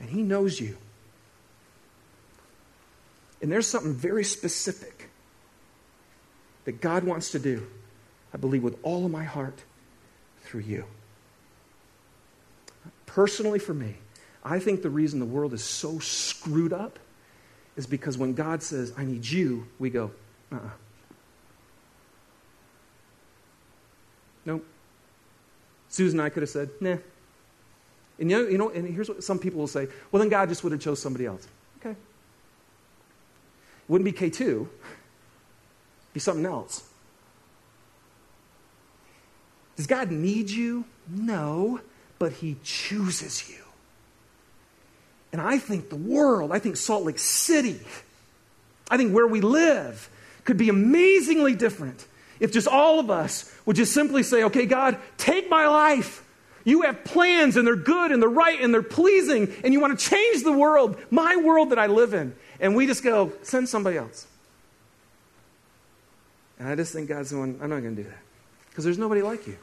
And He knows you. And there's something very specific that God wants to do, I believe, with all of my heart through you. Personally, for me, I think the reason the world is so screwed up is because when God says, I need you, we go, uh uh-uh. uh Nope. Susan and I could have said, nah. And you know, you know, and here's what some people will say, well, then God just would have chose somebody else. Okay. Wouldn't be K2, be something else. Does God need you? No, but He chooses you. And I think the world, I think Salt Lake City, I think where we live could be amazingly different if just all of us would just simply say, okay, God, take my life. You have plans and they're good and they're right and they're pleasing and you want to change the world, my world that I live in. And we just go, send somebody else. And I just think God's going, I'm not going to do that because there's nobody like you.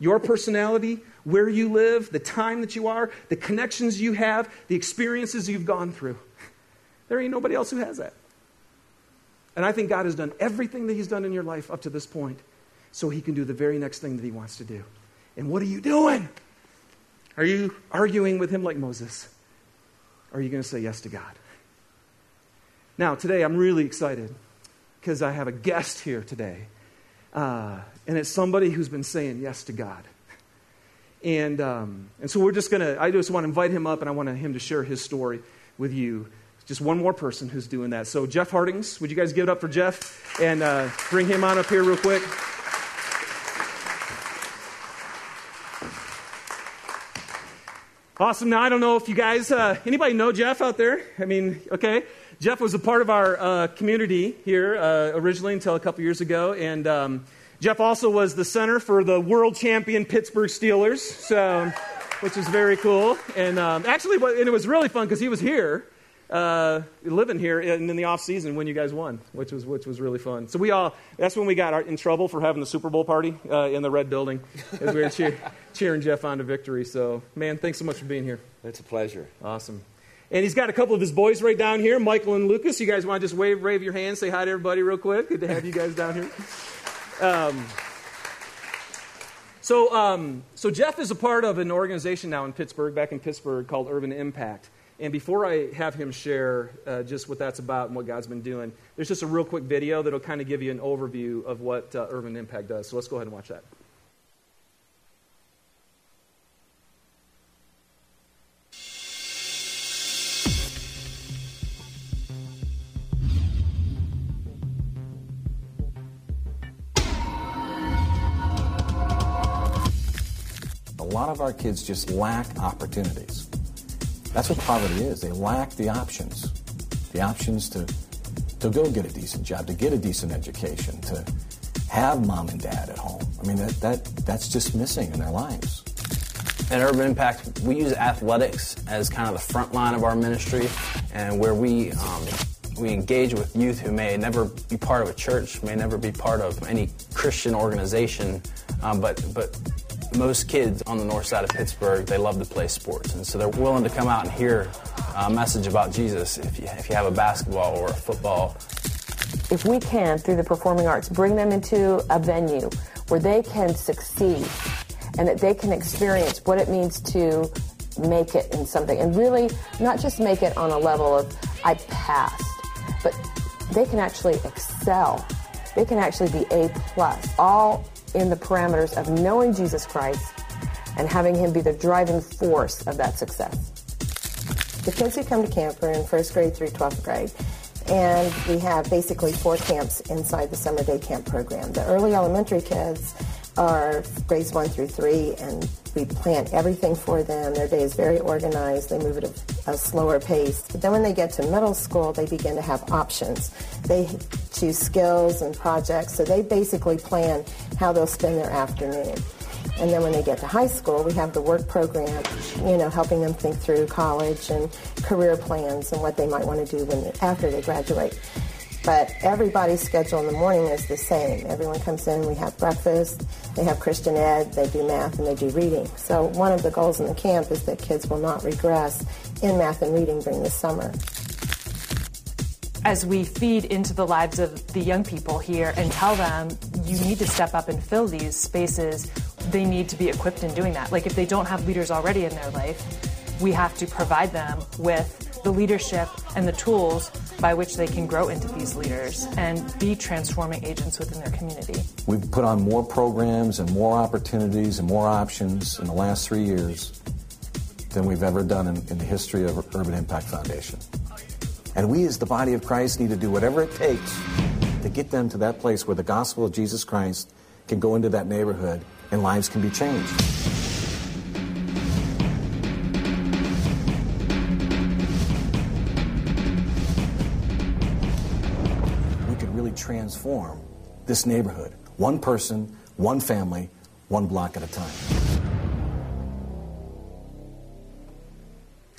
Your personality, where you live, the time that you are, the connections you have, the experiences you've gone through. There ain't nobody else who has that. And I think God has done everything that He's done in your life up to this point so He can do the very next thing that He wants to do. And what are you doing? Are you arguing with Him like Moses? Or are you going to say yes to God? Now, today I'm really excited because I have a guest here today. Uh, and it's somebody who's been saying yes to God. And, um, and so we're just going to, I just want to invite him up and I want him to share his story with you just one more person who's doing that. So, Jeff Hartings, would you guys give it up for Jeff and uh, bring him on up here real quick? Awesome. Now, I don't know if you guys, uh, anybody know Jeff out there? I mean, okay. Jeff was a part of our uh, community here uh, originally until a couple years ago. And um, Jeff also was the center for the world champion Pittsburgh Steelers, so, which is very cool. And um, actually, and it was really fun because he was here uh, living here in, in the off season when you guys won, which was which was really fun. So we all that's when we got our, in trouble for having the Super Bowl party uh, in the red building as we were cheer, cheering Jeff on to victory. So man, thanks so much for being here. It's a pleasure. Awesome. And he's got a couple of his boys right down here, Michael and Lucas. You guys want to just wave, wave your hands, say hi to everybody real quick? Good to have you guys down here. Um, so, um, so Jeff is a part of an organization now in Pittsburgh, back in Pittsburgh, called Urban Impact. And before I have him share uh, just what that's about and what God's been doing, there's just a real quick video that'll kind of give you an overview of what uh, Urban Impact does. So let's go ahead and watch that. Our kids just lack opportunities. That's what poverty is. They lack the options. The options to, to go get a decent job, to get a decent education, to have mom and dad at home. I mean, that, that, that's just missing in their lives. At Urban Impact, we use athletics as kind of the front line of our ministry and where we, um, we engage with youth who may never be part of a church, may never be part of any Christian organization, um, but, but most kids on the north side of Pittsburgh, they love to play sports. And so they're willing to come out and hear a message about Jesus if you, if you have a basketball or a football. If we can, through the performing arts, bring them into a venue where they can succeed and that they can experience what it means to make it in something and really not just make it on a level of I passed, but they can actually excel. They can actually be A plus, all in the parameters of knowing Jesus Christ and having him be the driving force of that success. The kids who come to camp are in first grade through 12th grade. And we have basically four camps inside the summer day camp program. The early elementary kids are grades one through three, and we plan everything for them. Their day is very organized. They move at a, a, slower pace. But then when they get to middle school, they begin to have options. They choose skills and projects, so they basically plan how they'll spend their afternoon. And then when they get to high school, we have the work program, you know, helping them think through college and career plans and what they might want to do when after they graduate. But everybody's schedule in the morning is the same. Everyone comes in, we have breakfast, they have Christian Ed, they do math, and they do reading. So one of the goals in the camp is that kids will not regress in math and reading during the summer as we feed into the lives of the young people here and tell them you need to step up and fill these spaces, they need to be equipped in doing that. Like if they don't have leaders already in their life, we have to provide them with the leadership and the tools by which they can grow into these leaders and be transforming agents within their community. We've put on more programs and more opportunities and more options in the last three years than we've ever done in, in the history of Urban Impact Foundation. And we, as the body of Christ, need to do whatever it takes to get them to that place where the gospel of Jesus Christ can go into that neighborhood and lives can be changed. Transform this neighborhood, one person, one family, one block at a time.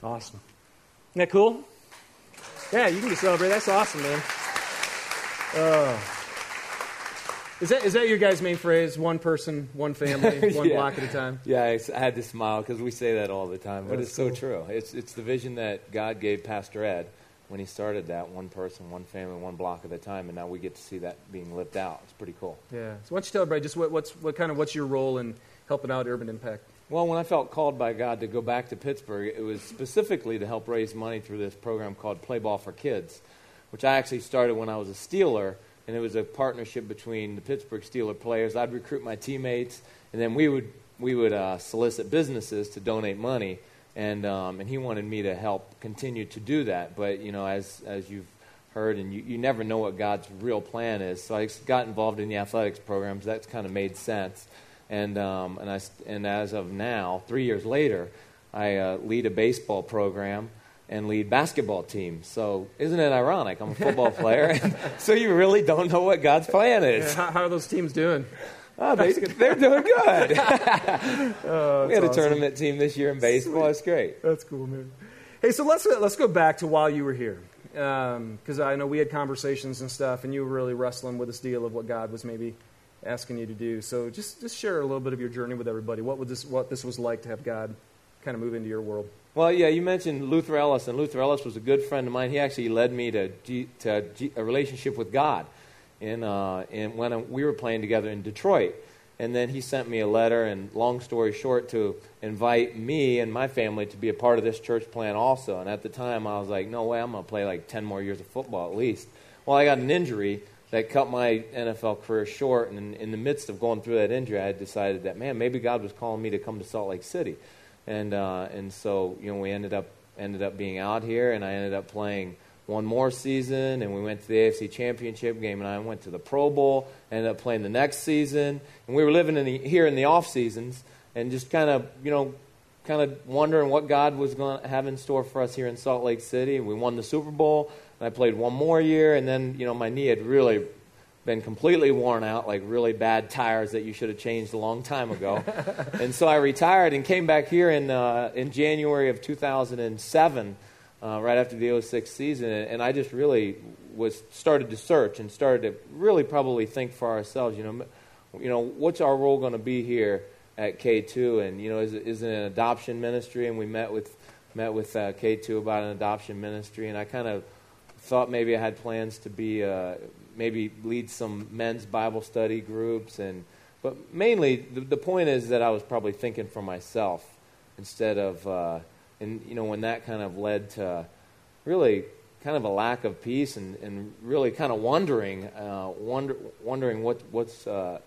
Awesome. Isn't that cool? Yeah, you can just celebrate. That's awesome, man. Oh. Is that, is that your guys' main phrase? One person, one family, one yeah. block at a time? Yeah, I, I had to smile because we say that all the time, but That's it's cool. so true. It's, it's the vision that God gave Pastor Ed when he started that one person, one family, one block at a time, and now we get to see that being lived out. It's pretty cool. Yeah. So why don't you tell everybody just what, what's, what kind of what's your role in helping out Urban Impact? Well, when I felt called by God to go back to Pittsburgh, it was specifically to help raise money through this program called Play Ball for Kids, which I actually started when I was a Steeler, and it was a partnership between the Pittsburgh Steeler players. I'd recruit my teammates, and then we would we would uh, solicit businesses to donate money, and um, and he wanted me to help continue to do that. But you know, as as you've heard, and you, you never know what God's real plan is. So I got involved in the athletics programs. That's kind of made sense. And, um, and, I, and as of now, three years later, I uh, lead a baseball program and lead basketball teams. So isn't it ironic? I'm a football player, so you really don't know what God's plan is. Yeah, how, how are those teams doing? Oh, they, they're doing good. Oh, we had that's a awesome. tournament team this year in baseball. It's great. That's cool, man. Hey, so let's uh, let's go back to while you were here, um, because I know we had conversations and stuff, and you were really wrestling with this deal of what God was maybe asking you to do. So just just share a little bit of your journey with everybody. What would this what this was like to have God kind of move into your world? Well, yeah, you mentioned Luther Ellis, and Luther Ellis was a good friend of mine. He actually led me to, G, to G, a relationship with God, in, uh, in when we were playing together in Detroit. And then he sent me a letter, and long story short, to invite me and my family to be a part of this church plan also. And at the time, I was like, no way, I'm going to play like 10 more years of football at least. Well, I got an injury that cut my NFL career short, and in, in the midst of going through that injury, I had decided that, man, maybe God was calling me to come to Salt Lake City. And, uh, and so, you know, we ended up, ended up being out here, and I ended up playing one more season, and we went to the AFC Championship game, and I went to the Pro Bowl, ended up playing the next season, and we were living in the, here in the off seasons, and just kind of, you know, kind of wondering what God was going to have in store for us here in Salt Lake City. We won the Super Bowl, and I played one more year, and then, you know, my knee had really been completely worn out, like really bad tires that you should have changed a long time ago. and so I retired and came back here in, uh, in January of 2007 uh, right after the 06 season, and I just really was started to search and started to really probably think for ourselves. You know, you know, what's our role going to be here at K2? And you know, is, it- is it an adoption ministry? And we met with met with uh, K2 about an adoption ministry, and I kind of thought maybe I had plans to be uh, maybe lead some men's Bible study groups, and but mainly the, the point is that I was probably thinking for myself instead of. Uh, and you know when that kind of led to really kind of a lack of peace and, and really kind of wondering uh, wonder, wondering what what's uh,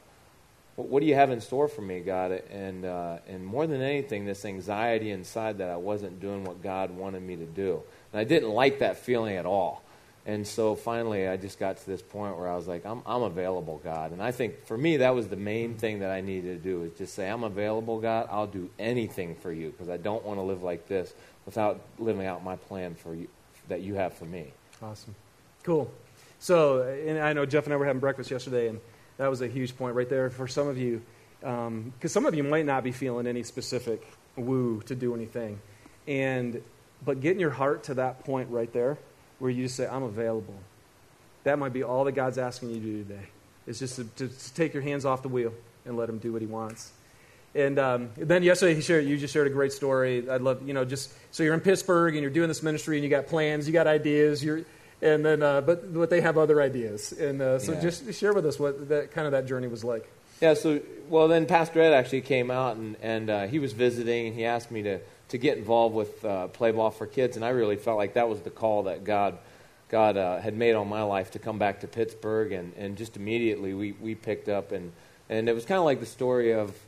what, what do you have in store for me God? And uh, and more than anything this anxiety inside that I wasn't doing what God wanted me to do. And I didn't like that feeling at all and so finally I just got to this point where I was like I'm I'm available God and I think for me that was the main thing that I needed to do is just say I'm available God I'll do anything for you because I don't want to live like this without living out my plan for you that you have for me. Awesome. Cool. So, and I know Jeff and I were having breakfast yesterday, and that was a huge point right there for some of you, um, because some of you might not be feeling any specific woo to do anything, and but getting your heart to that point right there, where you just say, "I'm available," that might be all that God's asking you to do today. It's just to, to, to take your hands off the wheel and let Him do what He wants. And um, then yesterday, he shared, you just shared a great story. I'd love, you know, just so you're in Pittsburgh and you're doing this ministry and you got plans, you got ideas, you're, and then, uh, but, but they have other ideas. And uh, so Yeah. just share with us what that kind of that journey was like. Yeah, so, well, then Pastor Ed actually came out and, and uh, he was visiting and he asked me to, to get involved with uh, Play Ball for Kids. And I really felt like that was the call that God, God uh, had made on my life to come back to Pittsburgh. And, and just immediately we, we picked up. And, and it was kind of like the story of,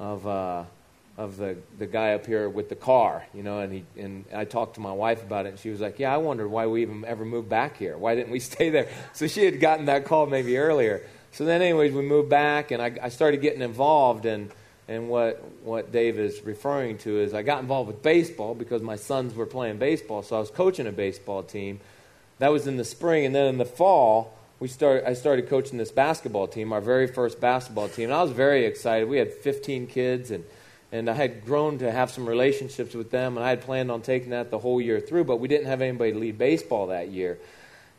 of, uh, of the, the guy up here with the car, you know. And, he, and I talked to my wife about it. And she was like, Yeah, I wondered why we even ever moved back here. Why didn't we stay there? So she had gotten that call maybe earlier. So then, anyways, we moved back, and I, I started getting involved. And, and what, what Dave is referring to is I got involved with baseball because my sons were playing baseball. So I was coaching a baseball team. That was in the spring. And then in the fall, we start, I started coaching this basketball team, our very first basketball team. And I was very excited. We had 15 kids, and, and I had grown to have some relationships with them. And I had planned on taking that the whole year through, but we didn't have anybody to lead baseball that year.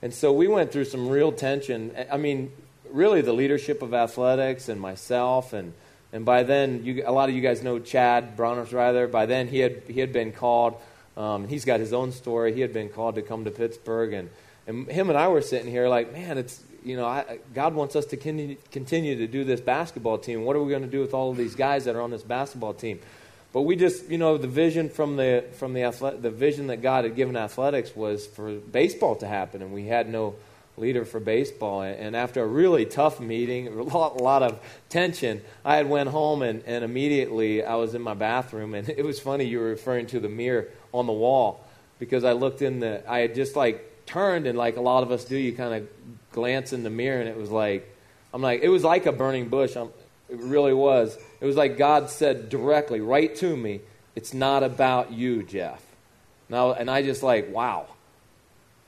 And so we went through some real tension. I mean, really the leadership of athletics and myself and and by then you, a lot of you guys know Chad Bronnersreither. By then he had he had been called. Um, he's got his own story. He had been called to come to Pittsburgh, and and him and I were sitting here like, man, it's you know, I, God wants us to continue, continue to do this basketball team. What are we going to do with all of these guys that are on this basketball team? But we just, you know, the vision from the from the athlet, the vision that God had given athletics was for baseball to happen, and we had no leader for baseball. And after a really tough meeting, a lot, a lot of tension, I had went home and, and immediately I was in my bathroom. And it was funny you were referring to the mirror on the wall because I looked in the, I had just like turned and like a lot of us do, you kind of glance in the mirror and it was like, I'm like, it was like a burning bush. I'm, it really was. It was like God said directly, right to me, it's not about you, Jeff. Now, and I just like, wow.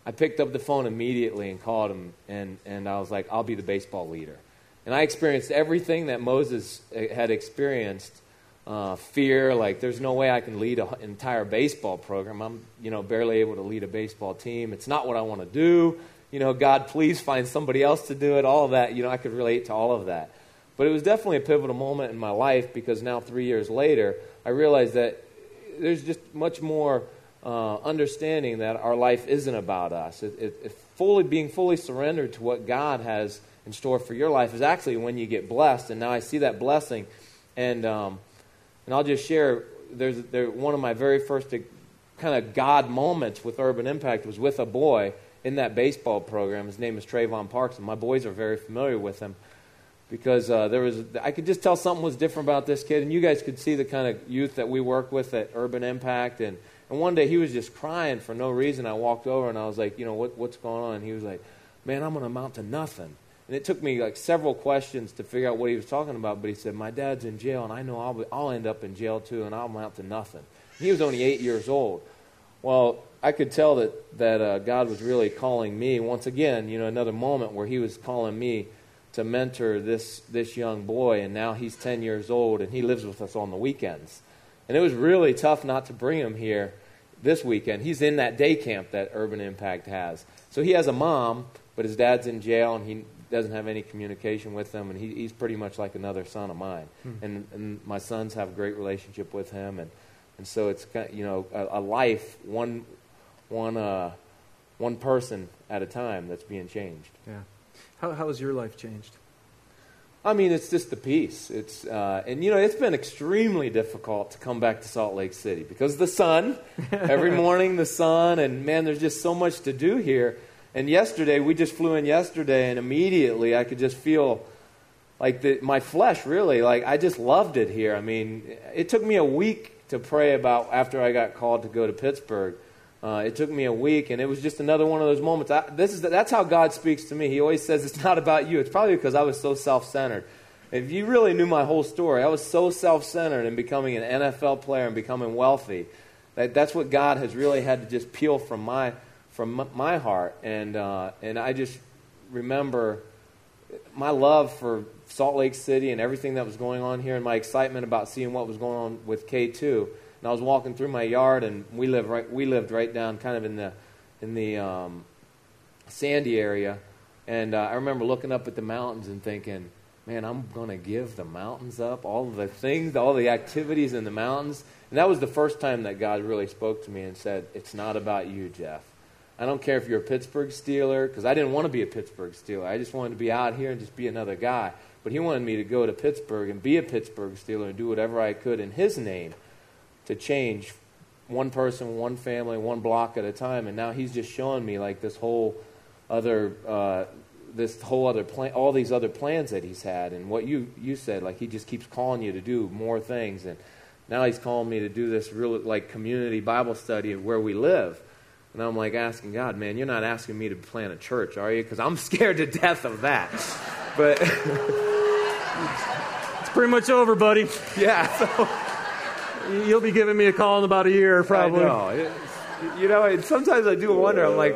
I picked up the phone immediately and called him, and, and I was like, I'll be the baseball leader. And I experienced everything that Moses uh, had experienced uh, fear, like there's no way I can lead an entire baseball program. I'm, you know, barely able to lead a baseball team. It's not what I want to do. You know, God, please find somebody else to do it. All of that, you know, I could relate to all of that. But it was definitely a pivotal moment in my life because now, three years later, I realized that there's just much more uh, understanding that our life isn't about us. It, it, it fully being fully surrendered to what God has in store for your life is actually when you get blessed. And now I see that blessing, and um, and I'll just share. There's there, one of my very first kind of God moments with Urban Impact was with a boy in that baseball program. His name is Trayvon Parks, and my boys are very familiar with him because uh, there was I could just tell something was different about this kid, and you guys could see the kind of youth that we work with at Urban Impact. And, and one day he was just crying for no reason. I walked over and I was like, you know, what, what's going on? And he was like, man, I'm going to amount to nothing. And it took me like several questions to figure out what he was talking about. But he said, my dad's in jail, and I know I'll, be, I'll end up in jail too, and I'll amount to nothing. And he was only eight years old. Well, I could tell that that uh, God was really calling me once again. You know, another moment where He was calling me to mentor this this young boy, and now he's 10 years old, and he lives with us on the weekends. And it was really tough not to bring him here this weekend. He's in that day camp that Urban Impact has. So he has a mom, but his dad's in jail, and he doesn't have any communication with them, and he, he's pretty much like another son of mine. Hmm. And, and my sons have a great relationship with him, and, and so it's kind of, you know a, a life one one uh, one person at a time that's being changed. Yeah. How, how has your life changed? I mean, it's just the peace. It's uh, and you know it's been extremely difficult to come back to Salt Lake City because the sun. Every morning the sun, and man, there's just so much to do here. And yesterday we just flew in yesterday, and immediately I could just feel like the, my flesh really like I just loved it here. I mean, it took me a week to pray about after I got called to go to Pittsburgh. Uh, it took me a week, and it was just another one of those moments. I, this is that's how God speaks to me. He always says it's not about you. It's probably because I was so self-centered. If you really knew my whole story, I was so self-centered in becoming an NFL player and becoming wealthy. That that's what God has really had to just peel from my from my heart, and uh, and I just remember my love for Salt Lake City and everything that was going on here, and my excitement about seeing what was going on with K two. And I was walking through my yard, and we live right. We lived right down, kind of in the in the um, Sandy area, And uh, I remember looking up at the mountains and thinking, man, I'm to give the mountains up, all the things, all the activities in the mountains. And that was the first time that God really spoke to me and said, It's not about you, Jeff. I don't care if you're a Pittsburgh Steeler, because I didn't want to be a Pittsburgh Steeler. I just wanted to be out here and just be another guy. But he wanted me to go to Pittsburgh and be a Pittsburgh Steeler and do whatever I could in his name to change one person, one family, one block at a time. And now he's just showing me like this whole other, uh, this whole other plan, all these other plans that he's had. And what you you said, like he just keeps calling you to do more things. And now he's calling me to do this real like community Bible study of where we live. And I'm like asking God, man, you're not asking me to plant a church, are you? Because I'm scared to death of that. But it's pretty much over, buddy. Yeah. So You'll be giving me a call in about a year, probably. I know. You know, and sometimes I do wonder. I'm like,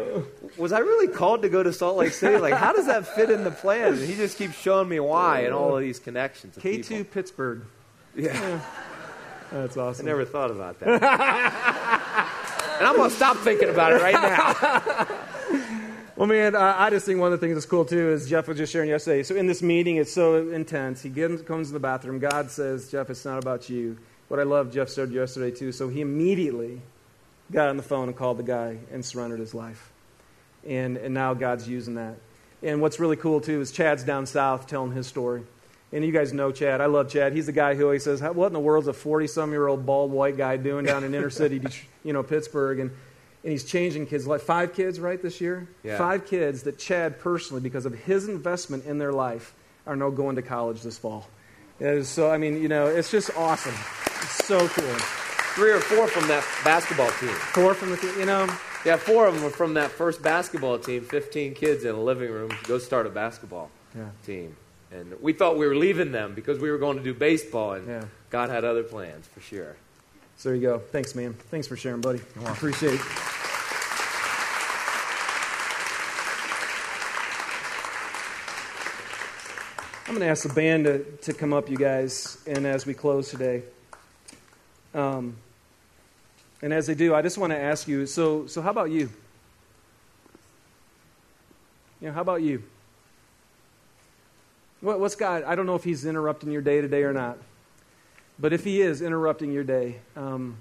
was I really called to go to Salt Lake City? Like, how does that fit in the plan? And he just keeps showing me why and all of these connections. K2 people. Pittsburgh. Yeah. yeah. That's awesome. I never thought about that. and I'm going to stop thinking about it right now. Well, man, uh, I just think one of the things that's cool too is Jeff was just sharing yesterday. So in this meeting, it's so intense. He gets, comes in the bathroom. God says, Jeff, it's not about you what I love, Jeff said yesterday too. So he immediately got on the phone and called the guy and surrendered his life. And, and now God's using that. And what's really cool too is Chad's down south telling his story. And you guys know Chad. I love Chad. He's the guy who always says, "What in the world's a forty-some-year-old bald white guy doing down in inner city, you know, Pittsburgh?" And and he's changing kids' life. Five kids, right, this year. Yeah. Five kids that Chad personally, because of his investment in their life, are now going to college this fall. so I mean, you know, it's just awesome so cool. Three or four from that basketball team. Four from the, team, you know. Yeah, four of them were from that first basketball team. Fifteen kids in a living room go start a basketball yeah. team, and we thought we were leaving them because we were going to do baseball, and yeah. God had other plans for sure. So there you go. Thanks, man. Thanks for sharing, buddy. I appreciate it. I'm going to ask the band to, to come up, you guys, and as we close today. Um, and as they do, I just want to ask you so, so how about you? You know, how about you? What, what's God? I don't know if He's interrupting your day today or not. But if He is interrupting your day, um,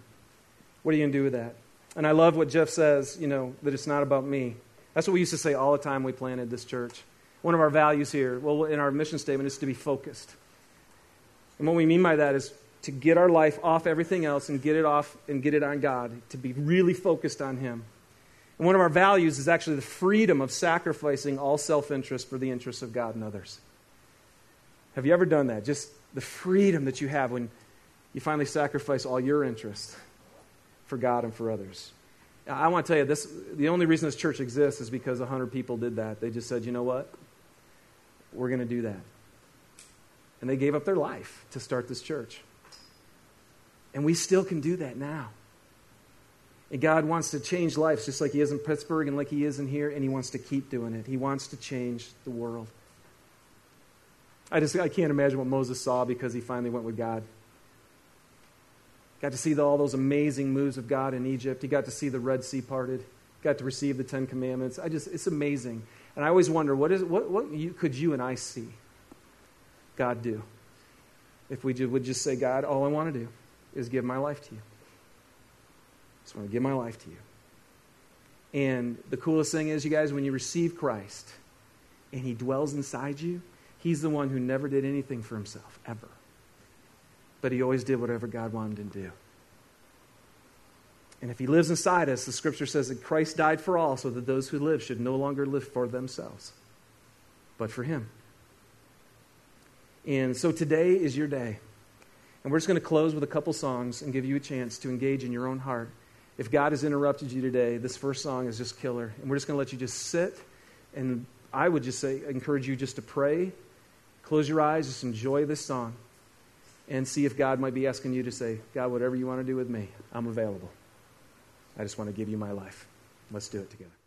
what are you going to do with that? And I love what Jeff says, you know, that it's not about me. That's what we used to say all the time we planted this church. One of our values here, well, in our mission statement, is to be focused. And what we mean by that is to get our life off everything else and get it off and get it on God, to be really focused on Him. And one of our values is actually the freedom of sacrificing all self interest for the interests of God and others. Have you ever done that? Just the freedom that you have when you finally sacrifice all your interests for God and for others. I want to tell you this the only reason this church exists is because 100 people did that. They just said, you know what? We're going to do that. And they gave up their life to start this church. And we still can do that now. And God wants to change lives just like He is in Pittsburgh and like He is in here, and He wants to keep doing it. He wants to change the world. I just I can't imagine what Moses saw because he finally went with God. Got to see the, all those amazing moves of God in Egypt. He got to see the Red Sea parted. Got to receive the Ten Commandments. I just it's amazing. And I always wonder what is what what you, could you and I see God do if we would just say, God, all I want to do is give my life to you. I just want to give my life to you. And the coolest thing is, you guys, when you receive Christ and He dwells inside you, He's the one who never did anything for Himself, ever. But He always did whatever God wanted Him to do. And if He lives inside us, the scripture says that Christ died for all so that those who live should no longer live for themselves, but for Him. And so today is your day. And we're just going to close with a couple songs and give you a chance to engage in your own heart. If God has interrupted you today, this first song is just killer. And we're just going to let you just sit. And I would just say, encourage you just to pray, close your eyes, just enjoy this song, and see if God might be asking you to say, God, whatever you want to do with me, I'm available. I just want to give you my life. Let's do it together.